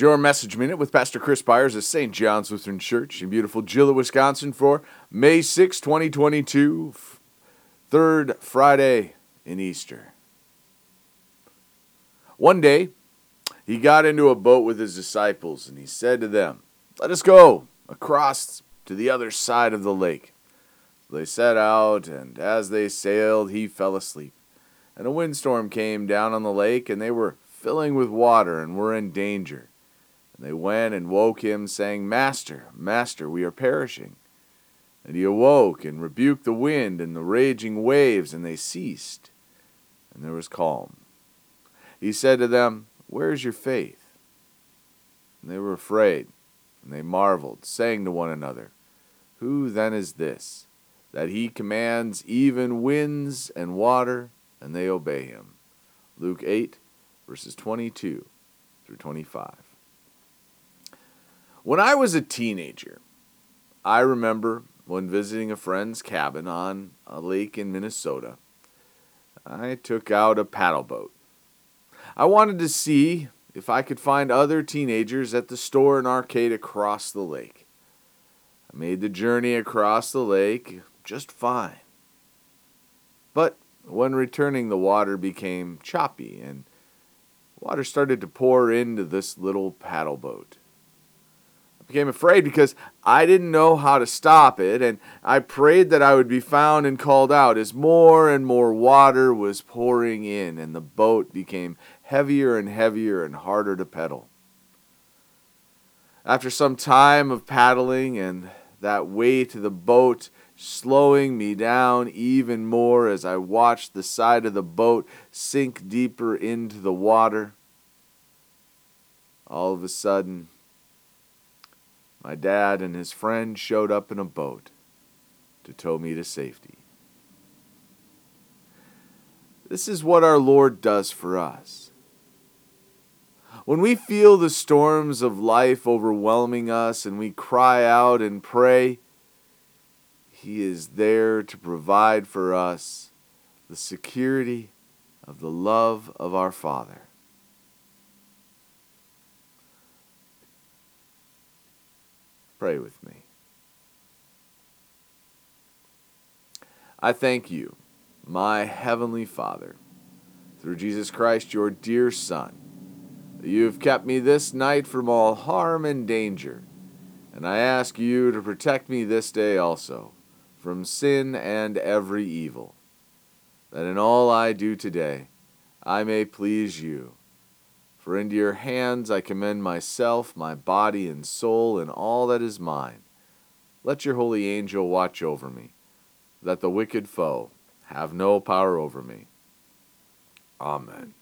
your Message Minute with Pastor Chris Byers of St. John's Lutheran Church in beautiful Gillett, Wisconsin for May 6, 2022, third Friday in Easter. One day, he got into a boat with his disciples and he said to them, Let us go across to the other side of the lake. They set out, and as they sailed, he fell asleep. And a windstorm came down on the lake, and they were filling with water and were in danger. They went and woke him, saying, Master, Master, we are perishing. And he awoke and rebuked the wind and the raging waves, and they ceased, and there was calm. He said to them, Where is your faith? And they were afraid, and they marveled, saying to one another, Who then is this, that he commands even winds and water, and they obey him? Luke 8, verses 22 through 25. When I was a teenager, I remember when visiting a friend's cabin on a lake in Minnesota, I took out a paddle boat. I wanted to see if I could find other teenagers at the store and arcade across the lake. I made the journey across the lake just fine. But when returning, the water became choppy and Water started to pour into this little paddle boat. Became afraid because I didn't know how to stop it, and I prayed that I would be found and called out as more and more water was pouring in, and the boat became heavier and heavier and harder to pedal. After some time of paddling and that weight of the boat slowing me down even more as I watched the side of the boat sink deeper into the water. All of a sudden, my dad and his friend showed up in a boat to tow me to safety. This is what our Lord does for us. When we feel the storms of life overwhelming us and we cry out and pray, he is there to provide for us the security of the love of our Father. Pray with me. I thank you, my Heavenly Father, through Jesus Christ, your dear Son, that you have kept me this night from all harm and danger, and I ask you to protect me this day also from sin and every evil, that in all I do today I may please you. For into your hands I commend myself, my body and soul, and all that is mine. Let your holy angel watch over me, that the wicked foe have no power over me. Amen.